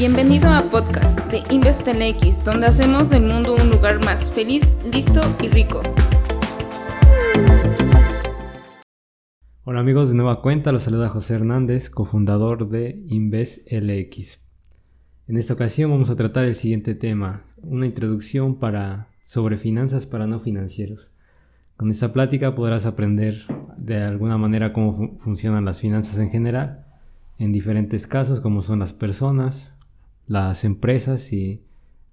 Bienvenido a podcast de InvestLX, donde hacemos del mundo un lugar más feliz, listo y rico. Hola amigos, de nueva cuenta los saluda José Hernández, cofundador de InvestLX. En esta ocasión vamos a tratar el siguiente tema, una introducción para sobre finanzas para no financieros. Con esta plática podrás aprender de alguna manera cómo funcionan las finanzas en general, en diferentes casos como son las personas, las empresas y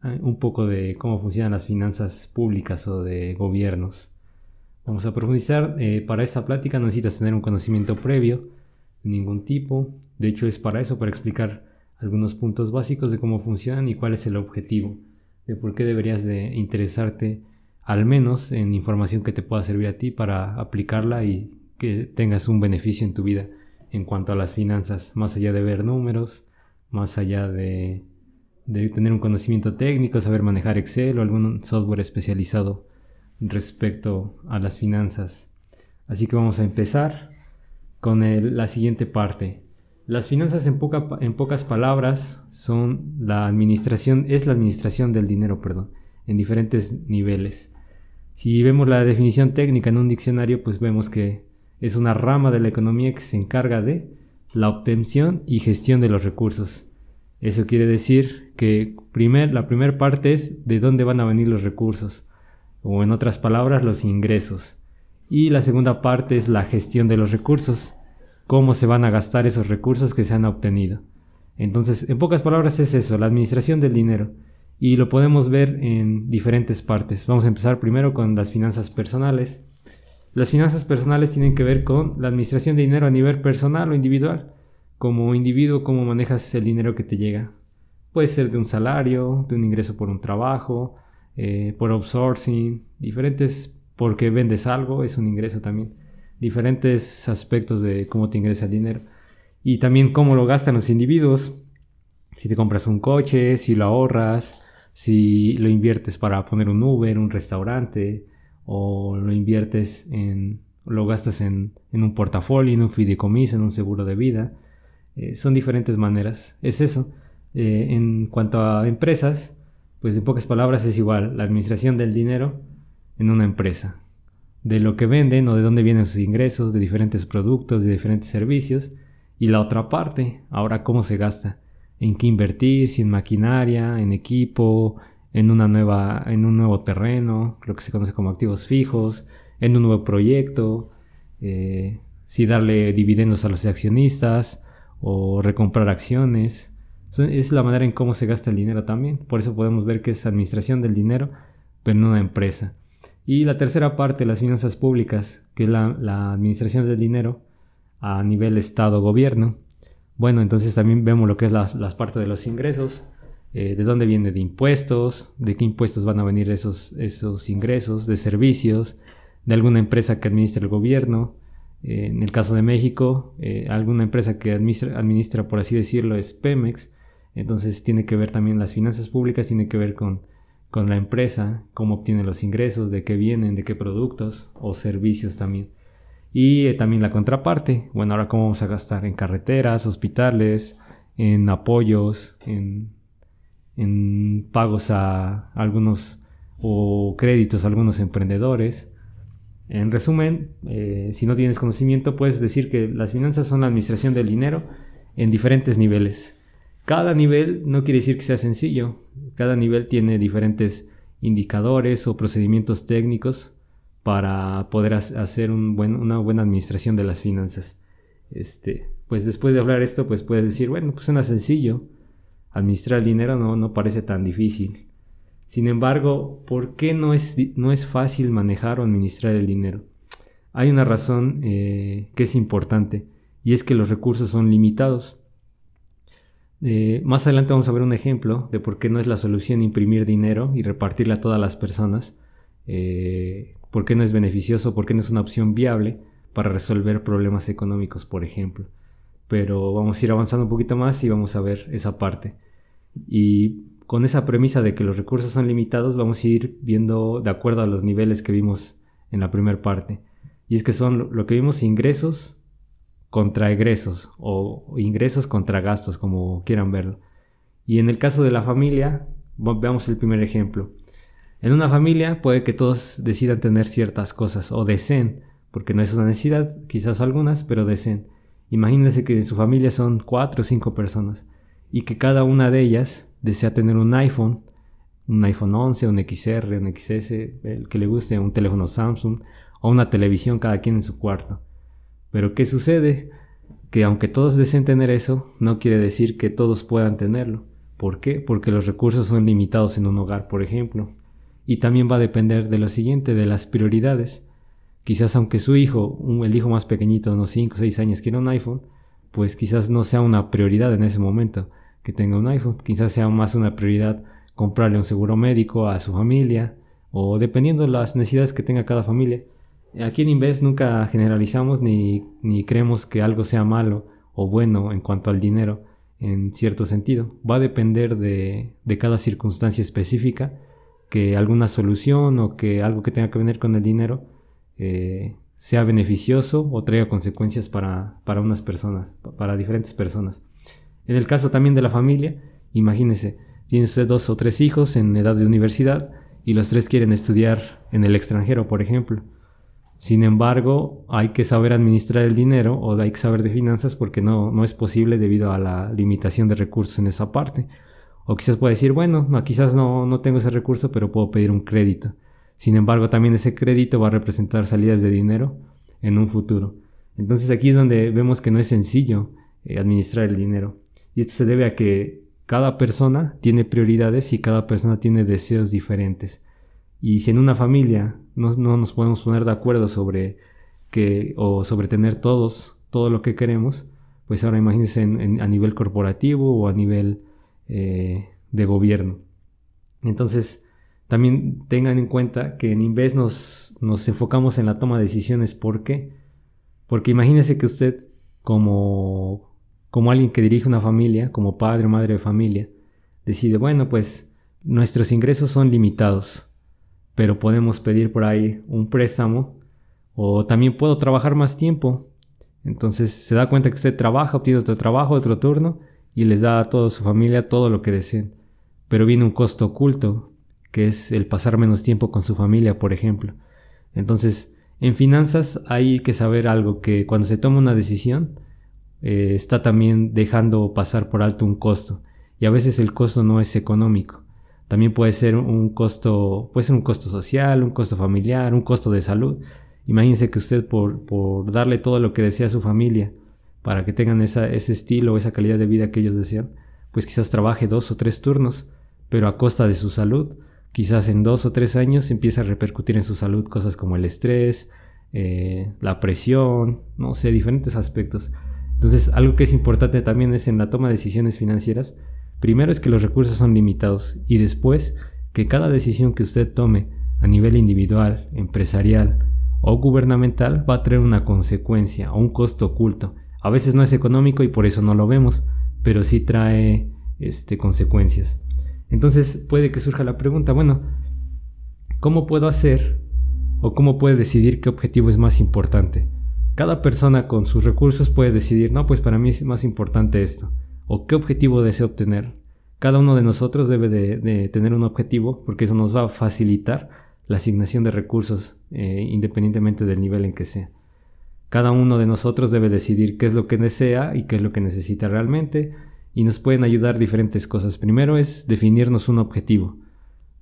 ah, un poco de cómo funcionan las finanzas públicas o de gobiernos. Vamos a profundizar. Eh, para esta plática no necesitas tener un conocimiento previo de ningún tipo. De hecho es para eso, para explicar algunos puntos básicos de cómo funcionan y cuál es el objetivo, de por qué deberías de interesarte al menos en información que te pueda servir a ti para aplicarla y que tengas un beneficio en tu vida en cuanto a las finanzas, más allá de ver números, más allá de, tener un conocimiento técnico, saber manejar Excel o algún software especializado respecto a las finanzas. Así que vamos a empezar con la siguiente parte. Las finanzas en, en pocas palabras son la administración, es la administración del dinero, perdón, en diferentes niveles. Si vemos la definición técnica en un diccionario, pues vemos que es una rama de la economía que se encarga de la obtención y gestión de los recursos. Eso quiere decir que primer, la primera parte es de dónde van a venir los recursos, o en otras palabras, los ingresos. Y la segunda parte es la gestión de los recursos, cómo se van a gastar esos recursos que se han obtenido. Entonces, en pocas palabras es eso, la administración del dinero. Y lo podemos ver en diferentes partes. Vamos a empezar primero con las finanzas personales. Las finanzas personales tienen que ver con la administración de dinero a nivel personal o individual. Como individuo, cómo manejas el dinero que te llega. Puede ser de un salario, de un ingreso por un trabajo, eh, por outsourcing, diferentes, porque vendes algo, es un ingreso también. Diferentes aspectos de cómo te ingresa el dinero. Y también cómo lo gastan los individuos. Si te compras un coche, si lo ahorras, si lo inviertes para poner un Uber, un restaurante, o lo inviertes en, lo gastas en, un portafolio, en un fideicomiso, en un seguro de vida. Eh, son diferentes maneras. Es eso. Eh, en cuanto a empresas, pues en pocas palabras es igual, la administración del dinero en una empresa. De lo que venden o de dónde vienen sus ingresos, de diferentes productos, de diferentes servicios. Y la otra parte, ahora cómo se gasta. En qué invertir, si en maquinaria, en equipo, en, una nueva, en un nuevo terreno, lo que se conoce como activos fijos, en un nuevo proyecto, eh, si darle dividendos a los accionistas o recomprar acciones. Es la manera en cómo se gasta el dinero también. Por eso podemos ver que es administración del dinero, pero en una empresa. Y la tercera parte, las finanzas públicas, que es la, administración del dinero a nivel Estado-Gobierno. Bueno, entonces también vemos lo que es las, las partes de los ingresos, eh, de dónde viene de impuestos, de qué impuestos van a venir esos, esos ingresos, de servicios, de alguna empresa que administra el gobierno. Eh, en el caso de México, eh, alguna empresa que administra, administra, por así decirlo, es Pemex. Entonces tiene que ver también las finanzas públicas, tiene que ver con, con la empresa, cómo obtiene los ingresos, de qué vienen, de qué productos o servicios también. Y también la contraparte, bueno, ahora cómo vamos a gastar en carreteras, hospitales, en apoyos, en en pagos a algunos o créditos a algunos emprendedores. En resumen, eh, si no tienes conocimiento, puedes decir que las finanzas son la administración del dinero en diferentes niveles. Cada nivel no quiere decir que sea sencillo. Cada nivel tiene diferentes indicadores o procedimientos técnicos para poder hacer una buena administración de las finanzas. Este, pues después de hablar esto, pues puedes decir, bueno, pues suena sencillo administrar el dinero no, no parece tan difícil. Sin embargo, ¿por qué no es, no es fácil manejar o administrar el dinero? Hay una razón eh, que es importante y es que los recursos son limitados. Eh, más adelante vamos a ver un ejemplo de por qué no es la solución imprimir dinero y repartirle a todas las personas, eh, por qué no es beneficioso, por qué no es una opción viable para resolver problemas económicos, por ejemplo. Pero vamos a ir avanzando un poquito más y vamos a ver esa parte. Y con esa premisa de que los recursos son limitados, vamos a ir viendo de acuerdo a los niveles que vimos en la primera parte. Y es que son lo que vimos ingresos contra egresos o ingresos contra gastos, como quieran verlo. Y en el caso de la familia, veamos el primer ejemplo. En una familia puede que todos decidan tener ciertas cosas o deseen, porque no es una necesidad, quizás algunas, pero deseen. Imagínense que en su familia son cuatro o cinco personas y que cada una de ellas desea tener un iPhone, un iPhone 11, un XR, un XS, el que le guste, un teléfono Samsung o una televisión cada quien en su cuarto. Pero ¿qué sucede? Que aunque todos deseen tener eso, no quiere decir que todos puedan tenerlo. ¿Por qué? Porque los recursos son limitados en un hogar, por ejemplo. Y también va a depender de lo siguiente, de las prioridades. Quizás aunque su hijo, el hijo más pequeñito, unos 5 o 6 años, quiera un iPhone, pues quizás no sea una prioridad en ese momento que tenga un iPhone. Quizás sea más una prioridad comprarle un seguro médico a su familia o dependiendo de las necesidades que tenga cada familia. Aquí en Inves nunca generalizamos ni, ni creemos que algo sea malo o bueno en cuanto al dinero en cierto sentido. Va a depender de, de cada circunstancia específica que alguna solución o que algo que tenga que ver con el dinero eh, sea beneficioso o traiga consecuencias para, para unas personas, para diferentes personas. En el caso también de la familia, imagínese, tiene usted dos o tres hijos en edad de universidad y los tres quieren estudiar en el extranjero, por ejemplo. Sin embargo, hay que saber administrar el dinero o hay que saber de finanzas porque no, no es posible debido a la limitación de recursos en esa parte. O quizás puede decir, bueno, quizás no, no tengo ese recurso, pero puedo pedir un crédito. Sin embargo, también ese crédito va a representar salidas de dinero en un futuro. Entonces aquí es donde vemos que no es sencillo eh, administrar el dinero. Y esto se debe a que cada persona tiene prioridades y cada persona tiene deseos diferentes. Y si en una familia no, nos podemos poner de acuerdo sobre que o sobre tener todos todo lo que queremos, pues ahora imagínense a nivel corporativo o a nivel eh, de gobierno. Entonces, también tengan en cuenta que en Inves nos, nos enfocamos en la toma de decisiones. ¿Por qué? Porque imagínese que usted, como, como alguien que dirige una familia, como padre o madre de familia, decide, bueno, pues nuestros ingresos son limitados, pero podemos pedir por ahí un préstamo o también puedo trabajar más tiempo. Entonces se da cuenta que usted trabaja, obtiene otro trabajo, otro turno y les da a toda su familia todo lo que deseen. Pero viene un costo oculto que es el pasar menos tiempo con su familia, por ejemplo. Entonces, en finanzas hay que saber algo, que cuando se toma una decisión, eh, está también dejando pasar por alto un costo. Y a veces el costo no es económico. También puede ser un costo, puede ser un costo social, un costo familiar, un costo de salud. Imagínense que usted por, por darle todo lo que desea a su familia, para que tengan ese estilo o esa calidad de vida que ellos desean, pues quizás trabaje dos o tres turnos, pero a costa de su salud quizás en dos o tres años empieza a repercutir en su salud cosas como el estrés, eh, la presión, no sé, diferentes aspectos. Entonces, algo que es importante también es en la toma de decisiones financieras, primero es que los recursos son limitados y después que cada decisión que usted tome a nivel individual, empresarial o gubernamental va a tener una consecuencia o un costo oculto. A veces no es económico y por eso no lo vemos, pero sí trae este, consecuencias. Entonces puede que surja la pregunta, bueno, ¿cómo puedo hacer o cómo puedo decidir qué objetivo es más importante? Cada persona con sus recursos puede decidir, no, pues para mí es más importante esto, o qué objetivo deseo obtener. Cada uno de nosotros debe de, tener un objetivo porque eso nos va a facilitar la asignación de recursos eh, independientemente del nivel en que sea. Cada uno de nosotros debe decidir qué es lo que desea y qué es lo que necesita realmente y nos pueden ayudar diferentes cosas. Primero es definirnos un objetivo.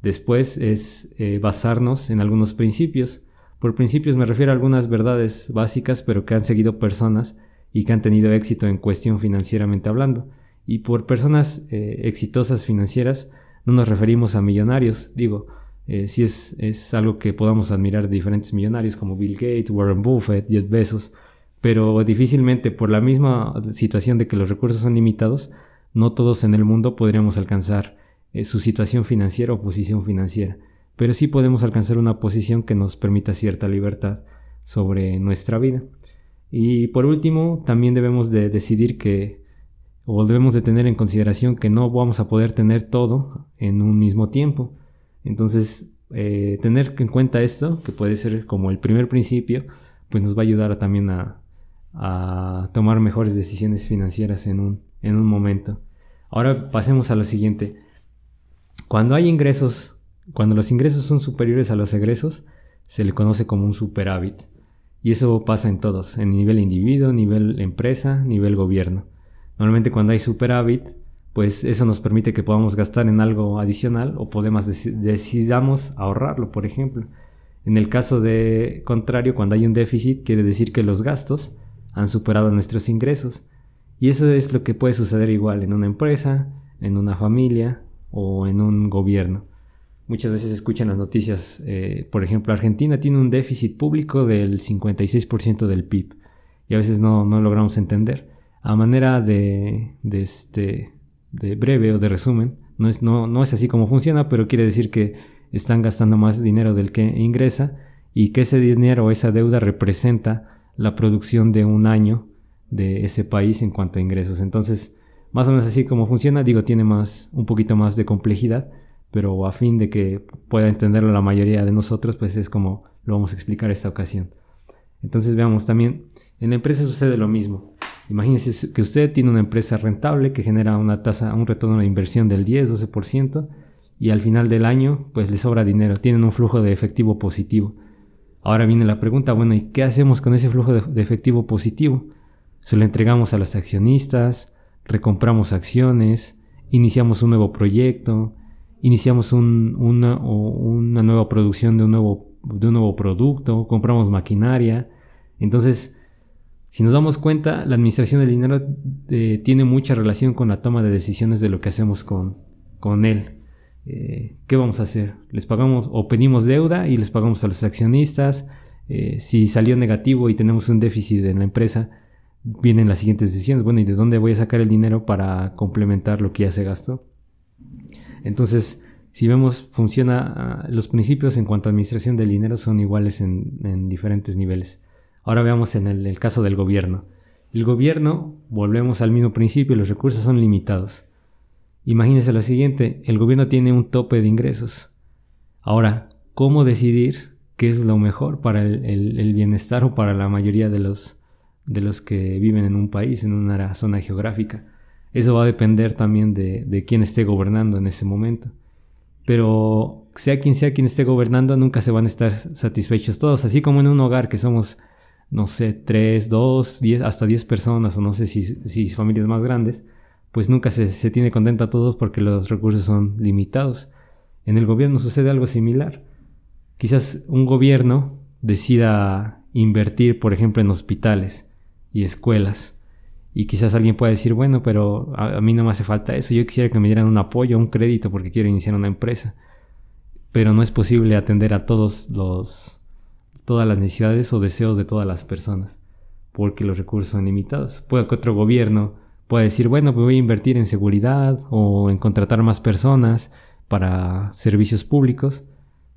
Después es eh, basarnos en algunos principios. Por principios me refiero a algunas verdades básicas, pero que han seguido personas y que han tenido éxito en cuestión financieramente hablando. Y por personas eh, exitosas financieras no nos referimos a millonarios, digo, eh, si es, es, algo que podamos admirar de diferentes millonarios como Bill Gates, Warren Buffett, Jeff Bezos, pero difícilmente por la misma situación de que los recursos son limitados, no todos en el mundo podríamos alcanzar eh, su situación financiera o posición financiera, pero sí podemos alcanzar una posición que nos permita cierta libertad sobre nuestra vida. Y por último, también debemos de decidir que, o debemos de tener en consideración que no vamos a poder tener todo en un mismo tiempo. Entonces, eh, tener en cuenta esto, que puede ser como el primer principio, pues nos va a ayudar también a, a tomar mejores decisiones financieras en un, en un momento. Ahora pasemos a lo siguiente. Cuando hay ingresos, cuando los ingresos son superiores a los egresos, se le conoce como un superávit. Y eso pasa en todos, en nivel individuo, nivel empresa, nivel gobierno. Normalmente cuando hay superávit, pues eso nos permite que podamos gastar en algo adicional o podemos decidamos ahorrarlo, por ejemplo. En el caso de contrario, cuando hay un déficit, quiere decir que los gastos han superado nuestros ingresos. Y eso es lo que puede suceder igual en una empresa, en una familia o en un gobierno. Muchas veces escuchan las noticias, eh, por ejemplo, Argentina tiene un déficit público del 56% del PIB y a veces no, no logramos entender. A manera de, de, este, de breve o de resumen, no es, no, no es así como funciona, pero quiere decir que están gastando más dinero del que ingresa y que ese dinero o esa deuda representa la producción de un año de ese país en cuanto a ingresos. Entonces, más o menos así como funciona, digo, tiene más, un poquito más de complejidad, pero a fin de que pueda entenderlo la mayoría de nosotros, pues es como lo vamos a explicar esta ocasión. Entonces veamos también, en la empresa sucede lo mismo. Imagínese que usted tiene una empresa rentable que genera una tasa, un retorno de inversión del 10-12% y al final del año pues le sobra dinero, tienen un flujo de efectivo positivo. Ahora viene la pregunta, bueno, ¿y qué hacemos con ese flujo de, efectivo positivo? Se lo entregamos a los accionistas, recompramos acciones, iniciamos un nuevo proyecto, iniciamos una, nueva producción de un nuevo, de un nuevo producto, compramos maquinaria. Entonces, si nos damos cuenta, la administración del dinero eh, tiene mucha relación con la toma de decisiones de lo que hacemos con, con él. Eh, ¿qué vamos a hacer? Les pagamos o pedimos deuda y les pagamos a los accionistas. Eh, si salió negativo y tenemos un déficit en la empresa, vienen las siguientes decisiones. Bueno, ¿y de dónde voy a sacar el dinero para complementar lo que ya se gastó? Entonces, si vemos, funciona, ah, los principios en cuanto a administración del dinero son iguales en, diferentes niveles. Ahora veamos en el caso del gobierno. El gobierno, volvemos al mismo principio, los recursos son limitados. Imagínese lo siguiente, el gobierno tiene un tope de ingresos. Ahora, ¿cómo decidir qué es lo mejor para el, bienestar o para la mayoría de los, de los que viven en un país, en una zona geográfica? Eso va a depender también de, de quién esté gobernando en ese momento. Pero sea quien sea quien esté gobernando, nunca se van a estar satisfechos todos, así como en un hogar que somos, no sé, tres, dos, diez, hasta diez personas, o no sé si, si familias más grandes pues nunca se, tiene contenta a todos porque los recursos son limitados. En el gobierno sucede algo similar. Quizás un gobierno decida invertir, por ejemplo, en hospitales y escuelas. Y quizás alguien pueda decir, bueno, pero a, mí no me hace falta eso. Yo quisiera que me dieran un apoyo, un crédito porque quiero iniciar una empresa. Pero no es posible atender a todos los, todas las necesidades o deseos de todas las personas porque los recursos son limitados. Puede que otro gobierno puede decir, bueno, pues voy a invertir en seguridad o en contratar más personas para servicios públicos,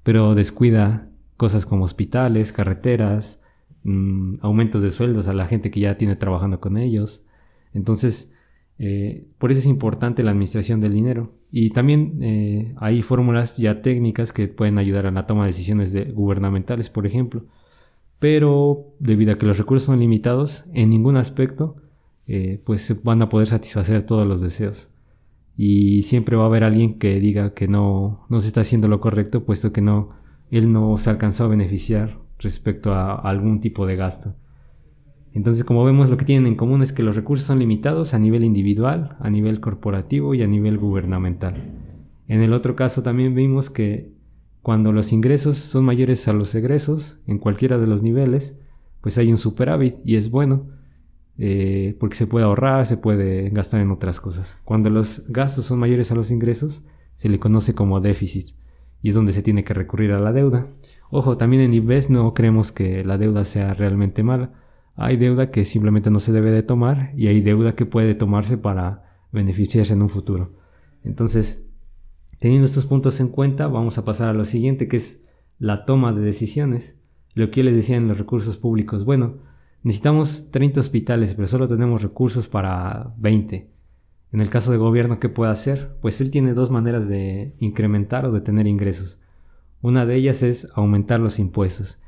pero descuida cosas como hospitales, carreteras, mm, aumentos de sueldos a la gente que ya tiene trabajando con ellos. Entonces, eh, por eso es importante la administración del dinero. Y también eh, hay fórmulas ya técnicas que pueden ayudar a la toma de decisiones gubernamentales, por ejemplo. Pero debido a que los recursos son limitados, en ningún aspecto eh, pues van a poder satisfacer todos los deseos. Y siempre va a haber alguien que diga que no, no se está haciendo lo correcto, puesto que no, él no se alcanzó a beneficiar respecto a, algún tipo de gasto. Entonces, como vemos, lo que tienen en común es que los recursos son limitados a nivel individual, a nivel corporativo y a nivel gubernamental. En el otro caso también vimos que cuando los ingresos son mayores a los egresos, en cualquiera de los niveles, pues hay un superávit y es bueno, eh, porque se puede ahorrar, se puede gastar en otras cosas. Cuando los gastos son mayores a los ingresos, se le conoce como déficit y es donde se tiene que recurrir a la deuda. Ojo, también en Invest no creemos que la deuda sea realmente mala. Hay deuda que simplemente no se debe de tomar y hay deuda que puede tomarse para beneficiarse en un futuro. Entonces, teniendo estos puntos en cuenta, vamos a pasar a lo siguiente que es la toma de decisiones. Lo que yo les decía en los recursos públicos. Bueno, Necesitamos 30 hospitales, pero solo tenemos recursos para 20. En el caso de gobierno, ¿qué puede hacer? Pues él tiene dos maneras de incrementar o de tener ingresos. Una de ellas es aumentar los impuestos.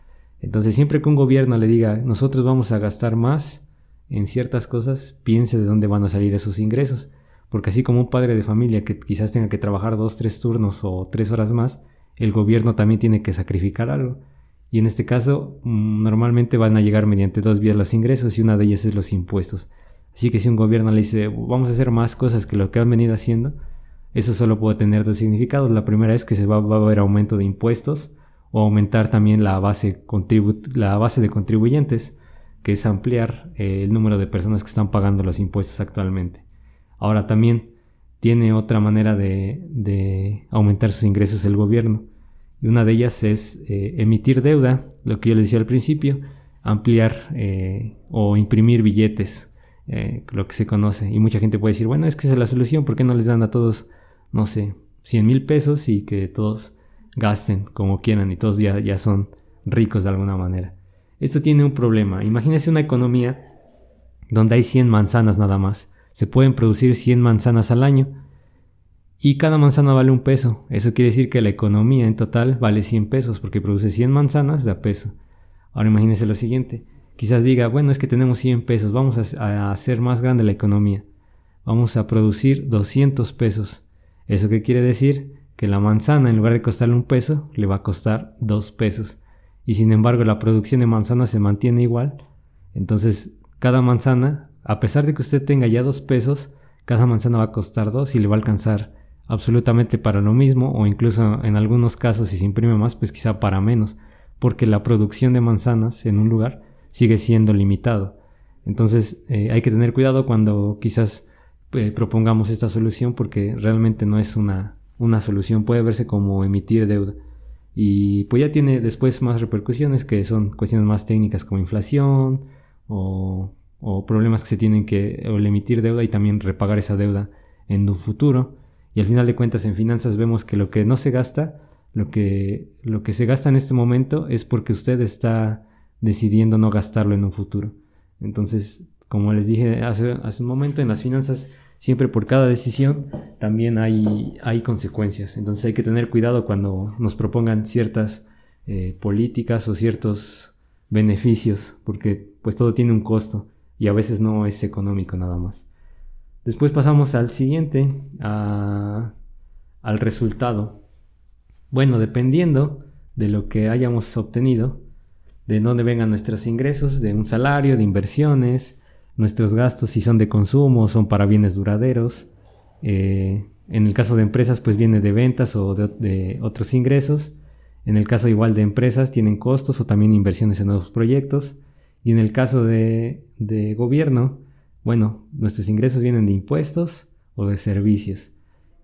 Entonces, siempre que un gobierno le diga, nosotros vamos a gastar más en ciertas cosas, piense de dónde van a salir esos ingresos. porque así como un padre de familia que quizás tenga que trabajar dos, tres turnos o tres horas más, el gobierno también tiene que sacrificar algo. Y en este caso, mm, normalmente van a llegar mediante dos vías los ingresos y una de ellas es los impuestos. Así que si un gobierno le dice, vamos a hacer más cosas que lo que han venido haciendo, eso solo puede tener dos significados. La primera es que se va, a haber aumento de impuestos o aumentar también la base, la base de contribuyentes, que es ampliar eh, el número de personas que están pagando los impuestos actualmente. Ahora también tiene otra manera de, aumentar sus ingresos el gobierno. Y una de ellas es eh, emitir deuda, lo que yo les decía al principio, ampliar eh, o imprimir billetes, lo que se conoce. Y mucha gente puede decir, bueno, es que esa es la solución, ¿por qué no les dan a todos no sé, 100 mil pesos y que todos gasten como quieran y todos ya, ya son ricos de alguna manera. Esto tiene un problema. Imagínense una economía donde hay 100 manzanas nada más. Se pueden producir 100 manzanas al año y cada manzana vale un peso. Eso quiere decir que la economía en total vale 100 pesos porque produce 100 manzanas de a peso. Ahora imagínense lo siguiente. Quizás diga, bueno, es que tenemos 100 pesos, vamos a, a hacer más grande la economía. Vamos a producir 200 pesos. ¿Eso qué quiere decir? Que la manzana en lugar de costarle un peso, le va a costar dos pesos. Y sin embargo la producción de manzana se mantiene igual. Entonces cada manzana, a pesar de que usted tenga ya dos pesos, cada manzana va a costar dos y le va a alcanzar absolutamente para lo mismo o incluso en algunos casos si se imprime más pues quizá para menos porque la producción de manzanas en un lugar sigue siendo limitado. Entonces eh, hay que tener cuidado cuando quizás eh, propongamos esta solución porque realmente no es una, una solución, puede verse como emitir deuda. Y pues ya tiene después más repercusiones que son cuestiones más técnicas como inflación o, o problemas que se tienen que emitir deuda y también repagar esa deuda en un futuro. Y al final de cuentas en finanzas vemos que lo que no se gasta, lo que, lo que se gasta en este momento es porque usted está decidiendo no gastarlo en un futuro. Entonces como les dije hace, hace un momento, en las finanzas siempre por cada decisión también hay, hay consecuencias. Entonces hay que tener cuidado cuando nos propongan ciertas eh, políticas o ciertos beneficios, porque pues todo tiene un costo y a veces no es económico nada más. Después pasamos al siguiente, al resultado. Bueno, dependiendo de lo que hayamos obtenido, de dónde vengan nuestros ingresos, de un salario, de inversiones, Nuestros gastos si son de consumo son para bienes duraderos. Eh, en el caso de empresas pues viene de ventas o de, otros ingresos. En el caso igual de empresas tienen costos o también inversiones en nuevos proyectos. Y en el caso de, de gobierno, bueno, nuestros ingresos vienen de impuestos o de servicios.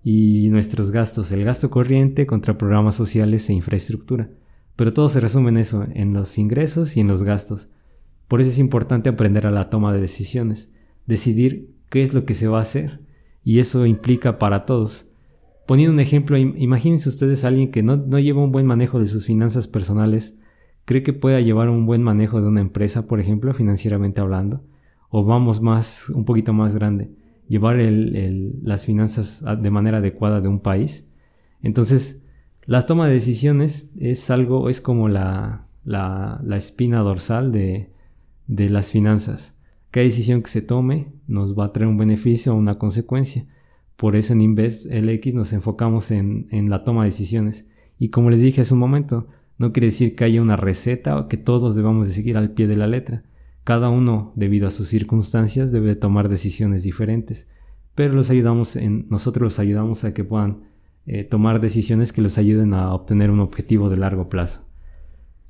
Y nuestros gastos, el gasto corriente contra programas sociales e infraestructura. Pero todo se resume en eso, en los ingresos y en los gastos. Por eso es importante aprender a la toma de decisiones, decidir qué es lo que se va a hacer, y eso implica para todos. Poniendo un ejemplo, imagínense ustedes alguien que no, lleva un buen manejo de sus finanzas personales, ¿cree que pueda llevar un buen manejo de una empresa, por ejemplo, financieramente hablando? O vamos más, un poquito más grande, llevar las finanzas de manera adecuada de un país. Entonces, la toma de decisiones es algo, es como la, la espina dorsal de, de las finanzas. Cada decisión que se tome nos va a traer un beneficio o una consecuencia. Por eso en Invest LX nos enfocamos en, la toma de decisiones. Y como les dije hace un momento, no quiere decir que haya una receta o que todos debamos de seguir al pie de la letra. Cada uno, debido a sus circunstancias, debe tomar decisiones diferentes. Pero ayudamos nosotros los ayudamos a que puedan eh, tomar decisiones que los ayuden a obtener un objetivo de largo plazo.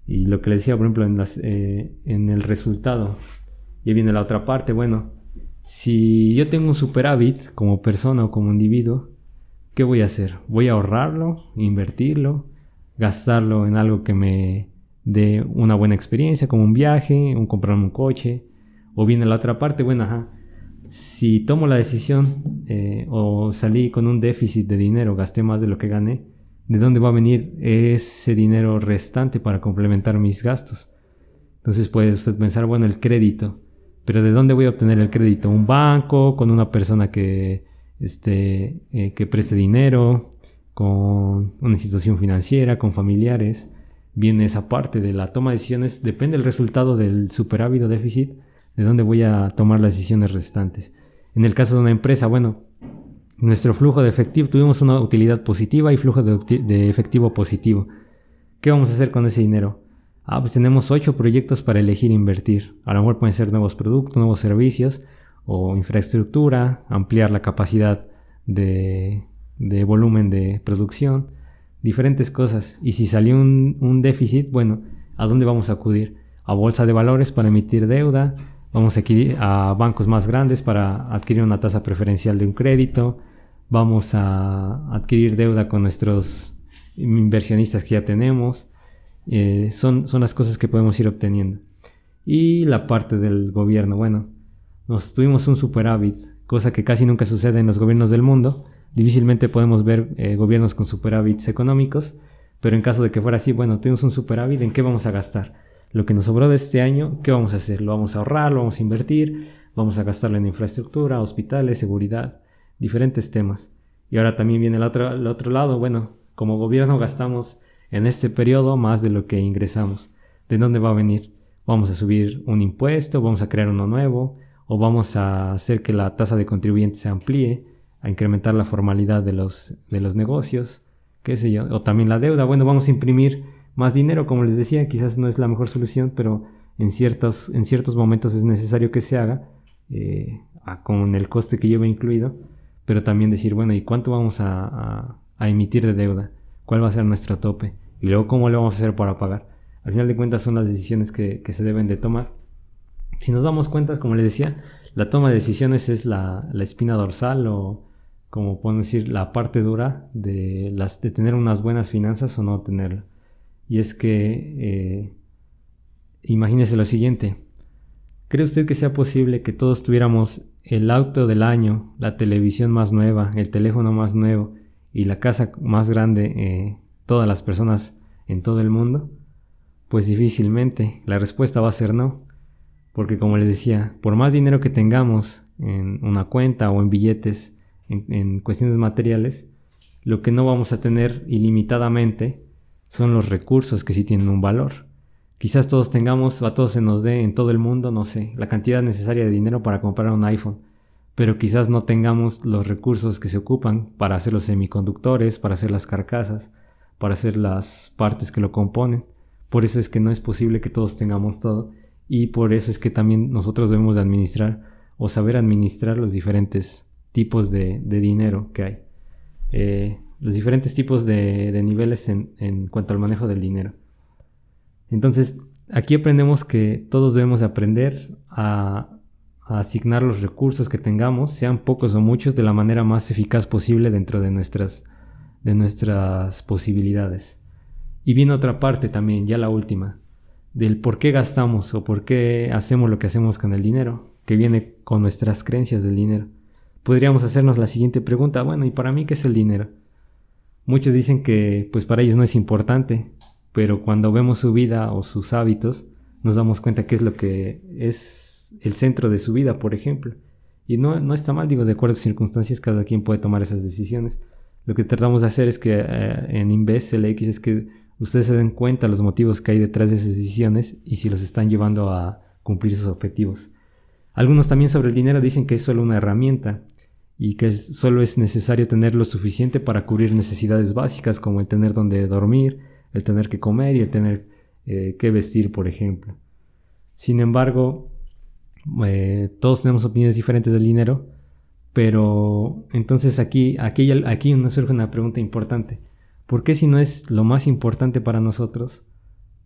Y lo que le decía, por ejemplo, en, las, eh, en el resultado, y viene la otra parte, bueno, si yo tengo un superávit como persona o como individuo, ¿qué voy a hacer? ¿Voy a ahorrarlo, invertirlo, gastarlo en algo que me dé una buena experiencia, como un viaje, un comprarme un coche? O viene la otra parte, bueno, ajá, si tomo la decisión eh, o salí con un déficit de dinero, gasté más de lo que gané, de dónde va a venir ese dinero restante para complementar mis gastos. Entonces puede usted pensar, bueno, el crédito, pero ¿de dónde voy a obtener el crédito? ¿Un banco? ¿Con una persona que, este, eh, que preste dinero? ¿Con una institución financiera? ¿Con familiares? Viene esa parte de la toma de decisiones, depende del resultado del superávit déficit, de dónde voy a tomar las decisiones restantes. En el caso de una empresa, bueno, nuestro flujo de efectivo, tuvimos una utilidad positiva y flujo de, efectivo positivo. ¿Qué vamos a hacer con ese dinero? Ah, pues tenemos ocho proyectos para elegir invertir. A lo mejor pueden ser nuevos productos, nuevos servicios o infraestructura, ampliar la capacidad de, volumen de producción, diferentes cosas. Y si salió un, un déficit, bueno, ¿a dónde vamos a acudir? A bolsa de valores para emitir deuda, vamos a, adquirir a bancos más grandes para adquirir una tasa preferencial de un crédito, vamos a adquirir deuda con nuestros inversionistas que ya tenemos. Eh, son, son las cosas que podemos ir obteniendo. Y la parte del gobierno, bueno, nos tuvimos un superávit, cosa que casi nunca sucede en los gobiernos del mundo. Difícilmente podemos ver eh, gobiernos con superávits económicos, pero en caso de que fuera así, bueno, tuvimos un superávit, ¿en qué vamos a gastar? Lo que nos sobró de este año, ¿qué vamos a hacer? ¿Lo vamos a ahorrar? ¿Lo vamos a invertir? ¿Vamos a gastarlo en infraestructura, hospitales, seguridad? diferentes temas. Y ahora también viene el otro, lado, bueno, como gobierno gastamos en este periodo más de lo que ingresamos. ¿De dónde va a venir? ¿Vamos a subir un impuesto? ¿Vamos a crear uno nuevo? ¿O vamos a hacer que la tasa de contribuyentes se amplíe? ¿A incrementar la formalidad de los, de los negocios? ¿Qué sé yo? O también la deuda. Bueno, vamos a imprimir más dinero, como les decía, quizás no es la mejor solución, pero en ciertos, en ciertos momentos es necesario que se haga, eh, con el coste que lleva incluido pero también decir, bueno, ¿y cuánto vamos a, emitir de deuda? ¿Cuál va a ser nuestro tope? Y luego, ¿cómo lo vamos a hacer para pagar? Al final de cuentas son las decisiones que, se deben de tomar. Si nos damos cuenta, como les decía, la toma de decisiones es la, espina dorsal o, como podemos decir, la parte dura de, las, de tener unas buenas finanzas o no tenerla. Y es que, eh, imagínese lo siguiente, ¿cree usted que sea posible que todos tuviéramos el auto del año, la televisión más nueva, el teléfono más nuevo y la casa más grande, eh, todas las personas en todo el mundo? Pues difícilmente, la respuesta va a ser no. Porque como les decía, por más dinero que tengamos en una cuenta o en billetes, en cuestiones materiales, lo que no vamos a tener ilimitadamente son los recursos que sí tienen un valor. Quizás todos tengamos o a todos se nos dé en todo el mundo, no sé, la cantidad necesaria de dinero para comprar un iPhone, pero quizás no tengamos los recursos que se ocupan para hacer los semiconductores, para hacer las carcasas, para hacer las partes que lo componen. Por eso es que no es posible que todos tengamos todo y por eso es que también nosotros debemos de administrar o saber administrar los diferentes tipos de, dinero que hay. Eh, los diferentes tipos de, niveles en cuanto al manejo del dinero. Entonces, aquí aprendemos que todos debemos aprender a, asignar los recursos que tengamos, sean pocos o muchos, de la manera más eficaz posible dentro de nuestras, de nuestras posibilidades. Y viene otra parte también, ya la última, del por qué gastamos o por qué hacemos lo que hacemos con el dinero, que viene con nuestras creencias del dinero. Podríamos hacernos la siguiente pregunta, bueno, ¿y para mí qué es el dinero? Muchos dicen que pues para ellos no es importante, pero cuando vemos su vida o sus hábitos, nos damos cuenta que es lo que es el centro de su vida, por ejemplo. Y no, no está mal, digo, de acuerdo a circunstancias, cada quien puede tomar esas decisiones. Lo que tratamos de hacer es que eh, en Invest LX es que ustedes se den cuenta los motivos que hay detrás de esas decisiones y si los están llevando a cumplir sus objetivos. Algunos también sobre el dinero dicen que es solo una herramienta y que solo es necesario tener lo suficiente para cubrir necesidades básicas como el tener donde dormir, el tener que comer y el tener eh, que vestir, por ejemplo. Sin embargo, eh, todos tenemos opiniones diferentes del dinero, pero entonces aquí, aquí, aquí nos surge una pregunta importante. ¿Por qué si no es lo más importante para nosotros,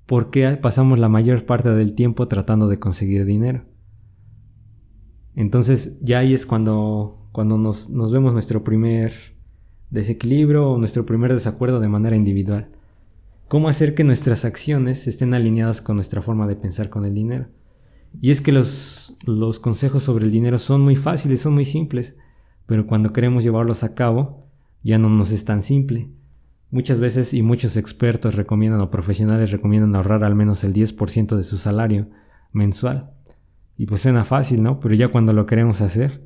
por qué pasamos la mayor parte del tiempo tratando de conseguir dinero? Entonces ya ahí es cuando, cuando nos, nos vemos nuestro primer desequilibrio o nuestro primer desacuerdo de manera individual cómo hacer que nuestras acciones estén alineadas con nuestra forma de pensar con el dinero. Y es que los, los consejos sobre el dinero son muy fáciles, son muy simples, pero cuando queremos llevarlos a cabo, ya no nos es tan simple. Muchas veces y muchos expertos recomiendan o profesionales recomiendan ahorrar al menos el 10% de su salario mensual. Y pues suena fácil, ¿no? Pero ya cuando lo queremos hacer,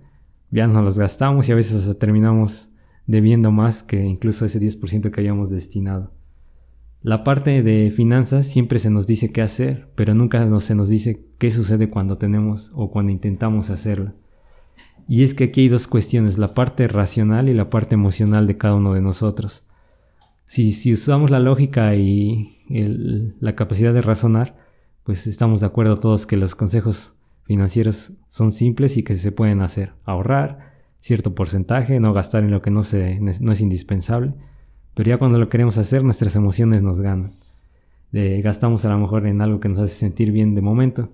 ya nos los gastamos y a veces terminamos debiendo más que incluso ese 10% que habíamos destinado. La parte de finanzas siempre se nos dice qué hacer, pero nunca se nos dice qué sucede cuando tenemos o cuando intentamos hacerlo. Y es que aquí hay dos cuestiones, la parte racional y la parte emocional de cada uno de nosotros. Si usamos la lógica y la capacidad de razonar, pues estamos de acuerdo todos que los consejos financieros son simples y que se pueden hacer. Ahorrar cierto porcentaje, no gastar en lo que no, se, no es indispensable. Pero ya cuando lo queremos hacer, nuestras emociones nos ganan. gastamos a lo mejor en algo que nos hace sentir bien de momento.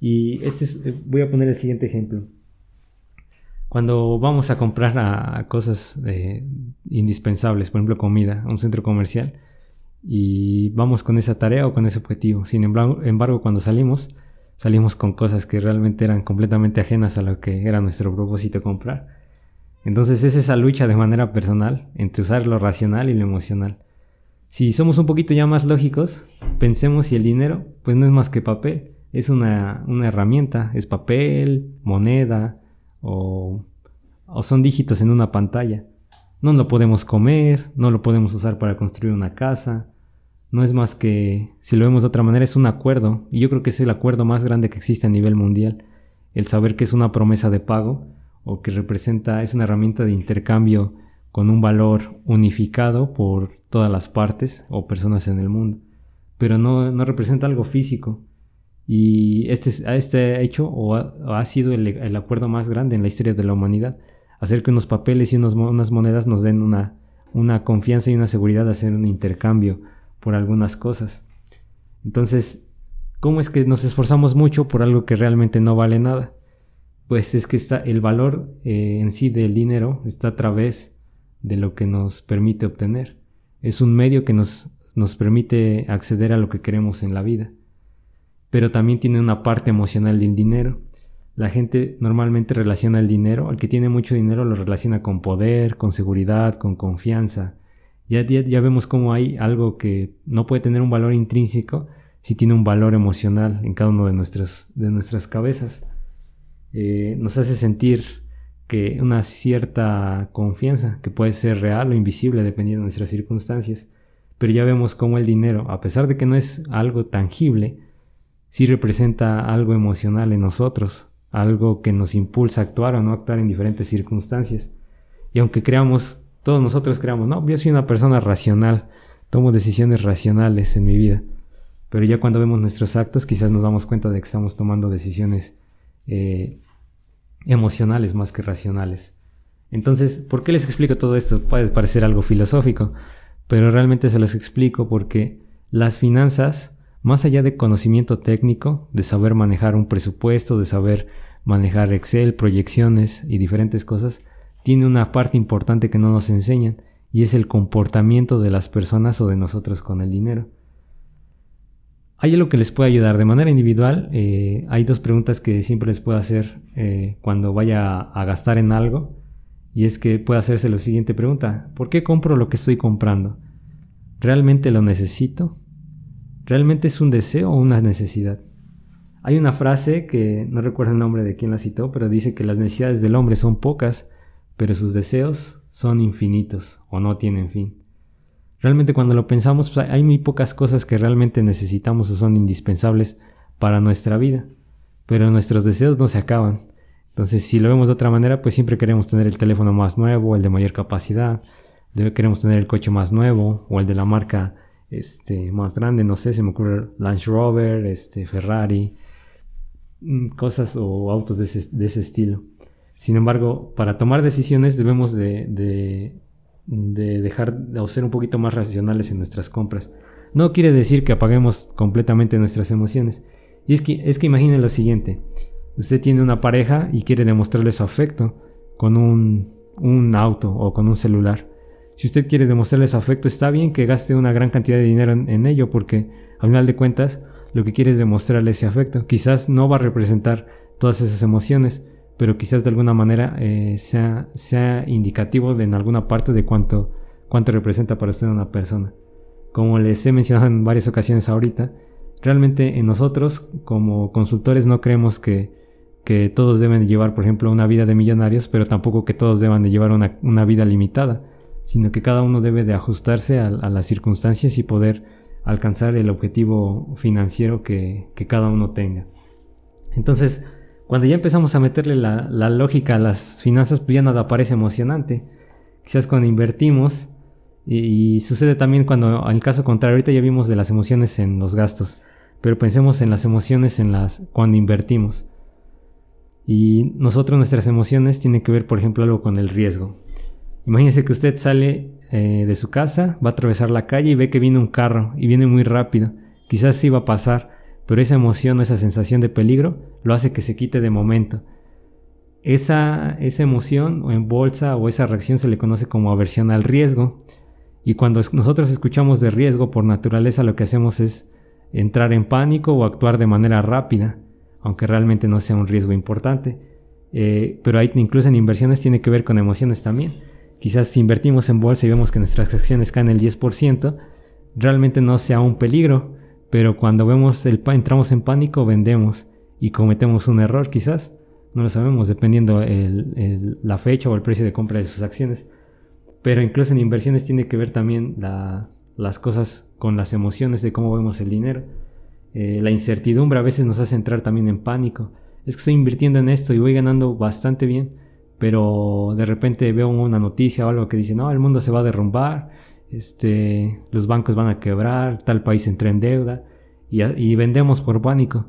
Y este voy a poner el siguiente ejemplo. Cuando vamos a comprar a, cosas eh, indispensables, por ejemplo comida, a un centro comercial, y vamos con esa tarea o con ese objetivo. Sin embargo, cuando salimos, salimos con cosas que realmente eran completamente ajenas a lo que era nuestro propósito comprar. Entonces es esa lucha de manera personal entre usar lo racional y lo emocional. Si somos un poquito ya más lógicos, pensemos si el dinero pues no es más que papel, es una, una herramienta, es papel, moneda, o, son dígitos en una pantalla. No lo podemos comer, no lo podemos usar para construir una casa. No es más que, si lo vemos de otra manera, es un acuerdo. Y yo creo que es el acuerdo más grande que existe a nivel mundial. El saber que es una promesa de pago o que representa, es una herramienta de intercambio con un valor unificado por todas las partes o personas en el mundo. Pero no, no representa algo físico. Y este, este hecho o ha, sido el, acuerdo más grande en la historia de la humanidad. Hacer que unos papeles y unas monedas nos den una, una confianza y una seguridad de hacer un intercambio por algunas cosas. Entonces, ¿cómo es que nos esforzamos mucho por algo que realmente no vale nada? Pues es que está, el valor eh, en sí del dinero está a través de lo que nos permite obtener. Es un medio que nos, nos permite acceder a lo que queremos en la vida pero también tiene una parte emocional del dinero. La gente normalmente relaciona el dinero, el que tiene mucho dinero lo relaciona con poder, con seguridad, con confianza. Ya, ya, vemos cómo hay algo que no puede tener un valor intrínseco si tiene un valor emocional en cada uno de, nuestras, de nuestras cabezas. Eh, nos hace sentir que una cierta confianza, que puede ser real o invisible dependiendo de nuestras circunstancias. Pero ya vemos cómo el dinero, a pesar de que no es algo tangible, sí representa algo emocional en nosotros, algo que nos impulsa a actuar o no actuar en diferentes circunstancias. Y aunque creamos, todos nosotros creamos, no, yo soy una persona racional, tomo decisiones racionales en mi vida. Pero ya cuando vemos nuestros actos, quizás nos damos cuenta de que estamos tomando decisiones eh, emocionales más que racionales. Entonces, ¿por qué les explico todo esto? Puede parecer algo filosófico, pero realmente se los explico porque las finanzas más allá de conocimiento técnico, de saber manejar un presupuesto, de saber manejar Excel, proyecciones y diferentes cosas, tiene una parte importante que no nos enseñan y es el comportamiento de las personas o de nosotros con el dinero. Hay algo que les puede ayudar de manera individual. Eh, hay dos preguntas que siempre les puedo hacer eh, cuando vaya a gastar en algo. Y es que puede hacerse la siguiente pregunta. ¿Por qué compro lo que estoy comprando? ¿Realmente lo necesito? ¿Realmente es un deseo o una necesidad? Hay una frase que no recuerdo el nombre de quién la citó, pero dice que las necesidades del hombre son pocas, pero sus deseos son infinitos o no tienen fin. Realmente cuando lo pensamos, pues, hay muy pocas cosas que realmente necesitamos o son indispensables para nuestra vida, pero nuestros deseos no se acaban. Entonces, si lo vemos de otra manera, pues siempre queremos tener el teléfono más nuevo, el de mayor capacidad, queremos tener el coche más nuevo o el de la marca este, más grande, no sé, se me ocurre Land Rover, este, Ferrari, mm, cosas o autos de ese, estilo. Sin embargo, para tomar decisiones debemos de, de, de dejar o ser un poquito más racionales en nuestras compras. No quiere decir que apaguemos completamente nuestras emociones. Y es que, es que imaginen lo siguiente. Usted tiene una pareja y quiere demostrarle su afecto con un, un auto o con un celular. Si usted quiere demostrarle su afecto, está bien que gaste una gran cantidad de dinero en, ello, porque al final de cuentas lo que quiere es demostrarle ese afecto. Quizás no va a representar todas esas emociones, pero quizás de alguna manera eh, sea, sea indicativo de en alguna parte de cuánto, cuánto representa para usted una persona. Como les he mencionado en varias ocasiones ahorita, realmente en nosotros como consultores no creemos que, que todos deben llevar, por ejemplo, una vida de millonarios, pero tampoco que todos deban de llevar una, una vida limitada sino que cada uno debe de ajustarse a, las circunstancias y poder alcanzar el objetivo financiero que, cada uno tenga. Entonces, Cuando ya empezamos a meterle la, lógica a las finanzas, pues ya nada parece emocionante. Quizás cuando invertimos, y, sucede también cuando, el caso contrario, ahorita ya vimos de las emociones en los gastos, pero pensemos en las emociones en las cuando invertimos. Y nosotros, nuestras emociones tienen que ver, por ejemplo, algo con el riesgo. Imagínese que usted sale eh, de su casa, va a atravesar la calle y ve que viene un carro y viene muy rápido. Quizás sí va a pasar, pero esa emoción o esa sensación de peligro lo hace que se quite de momento. Esa, esa emoción o en bolsa o esa reacción se le conoce como aversión al riesgo. Y cuando nosotros escuchamos de riesgo por naturaleza lo que hacemos es entrar en pánico o actuar de manera rápida, aunque realmente no sea un riesgo importante. Eh, pero hay, incluso en inversiones tiene que ver con emociones también. Quizás si invertimos en bolsa y vemos que nuestras acciones caen el 10%, realmente no sea un peligro, pero cuando vemos el entramos en pánico vendemos y cometemos un error quizás, no lo sabemos dependiendo la fecha o el precio de compra de sus acciones. Pero incluso en inversiones tiene que ver también las cosas con las emociones de cómo vemos el dinero. Eh, la incertidumbre a veces nos hace entrar también en pánico. Es que estoy invirtiendo en esto y voy ganando bastante bien, pero de repente veo una noticia o algo que dice, no, el mundo se va a derrumbar, este, los bancos van a quebrar, tal país entra en deuda y, vendemos por pánico.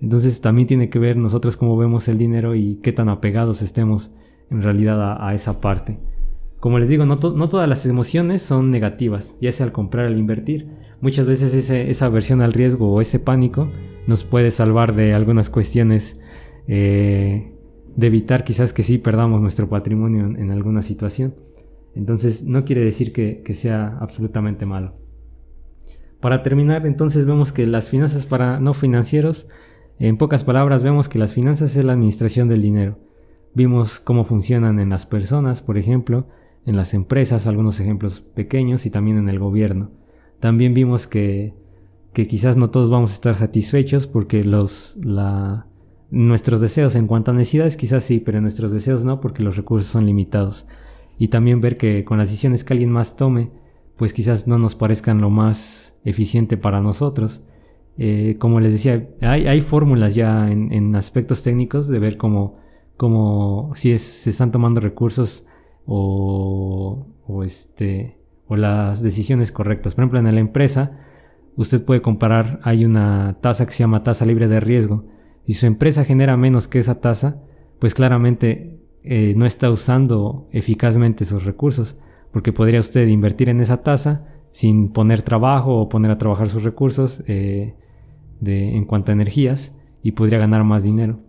Entonces también tiene que ver nosotros cómo vemos el dinero y qué tan apegados estemos en realidad a, esa parte. Como les digo, no, todas las emociones son negativas, ya sea al comprar, al invertir. Muchas veces esa aversión al riesgo o ese pánico nos puede salvar de algunas cuestiones eh, de evitar quizás que sí perdamos nuestro patrimonio en, alguna situación. Entonces no quiere decir que, sea absolutamente malo. Para terminar, entonces vemos que las finanzas para no financieros, en pocas palabras, vemos que las finanzas es la administración del dinero. Vimos cómo funcionan en las personas, por ejemplo, en las empresas, algunos ejemplos pequeños y también en el gobierno. También vimos que, que quizás no todos vamos a estar satisfechos porque los, la, Nuestros deseos en cuanto a necesidades quizás sí, pero nuestros deseos no porque los recursos son limitados. Y también ver que con las decisiones que alguien más tome, pues quizás no nos parezcan lo más eficiente para nosotros. Eh, como les decía, hay, fórmulas ya en, aspectos técnicos de ver cómo, cómo si se están tomando recursos o, este, o las decisiones correctas. Por ejemplo, en la empresa, usted puede comparar, hay una tasa que se llama tasa libre de riesgo y su empresa genera menos que esa tasa, pues claramente eh, no está usando eficazmente sus recursos, porque podría usted invertir en esa tasa sin poner trabajo o poner a trabajar sus recursos eh, de, en cuanto a energías y podría ganar más dinero.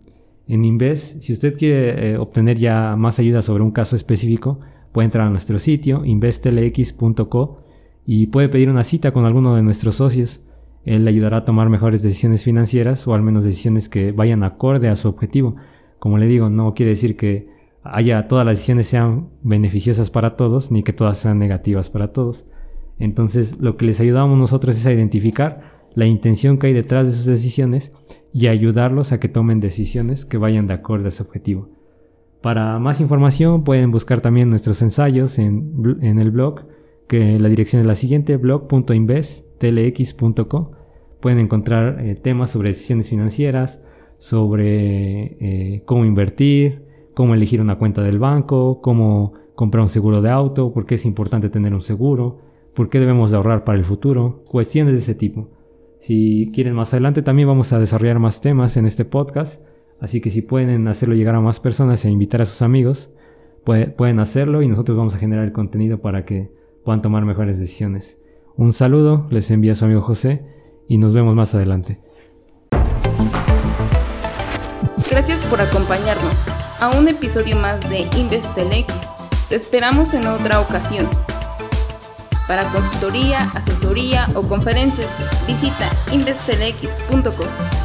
En Invest, si usted quiere eh, obtener ya más ayuda sobre un caso específico, puede entrar a nuestro sitio investlx.co y puede pedir una cita con alguno de nuestros socios. Él le ayudará a tomar mejores decisiones financieras o al menos decisiones que vayan acorde a su objetivo. Como le digo, no quiere decir que haya todas las decisiones sean beneficiosas para todos ni que todas sean negativas para todos. Entonces, lo que les ayudamos nosotros es a identificar la intención que hay detrás de sus decisiones y ayudarlos a que tomen decisiones que vayan de acuerdo a su objetivo. Para más información pueden buscar también nuestros ensayos en, en el blog que la dirección es la siguiente, blog.investlx.co. Pueden encontrar eh, temas sobre decisiones financieras, sobre eh, cómo invertir, cómo elegir una cuenta del banco, cómo comprar un seguro de auto, por qué es importante tener un seguro, por qué debemos de ahorrar para el futuro, cuestiones de ese tipo. Si quieren más adelante también vamos a desarrollar más temas en este podcast, así que si pueden hacerlo llegar a más personas e invitar a sus amigos, pueden hacerlo y nosotros vamos a generar el contenido para que puedan tomar mejores decisiones. Un saludo, les envía su amigo José y nos vemos más adelante. Gracias por acompañarnos a un episodio más de InvestelX. Te esperamos en otra ocasión. Para consultoría, asesoría o conferencias, visita investelx.com.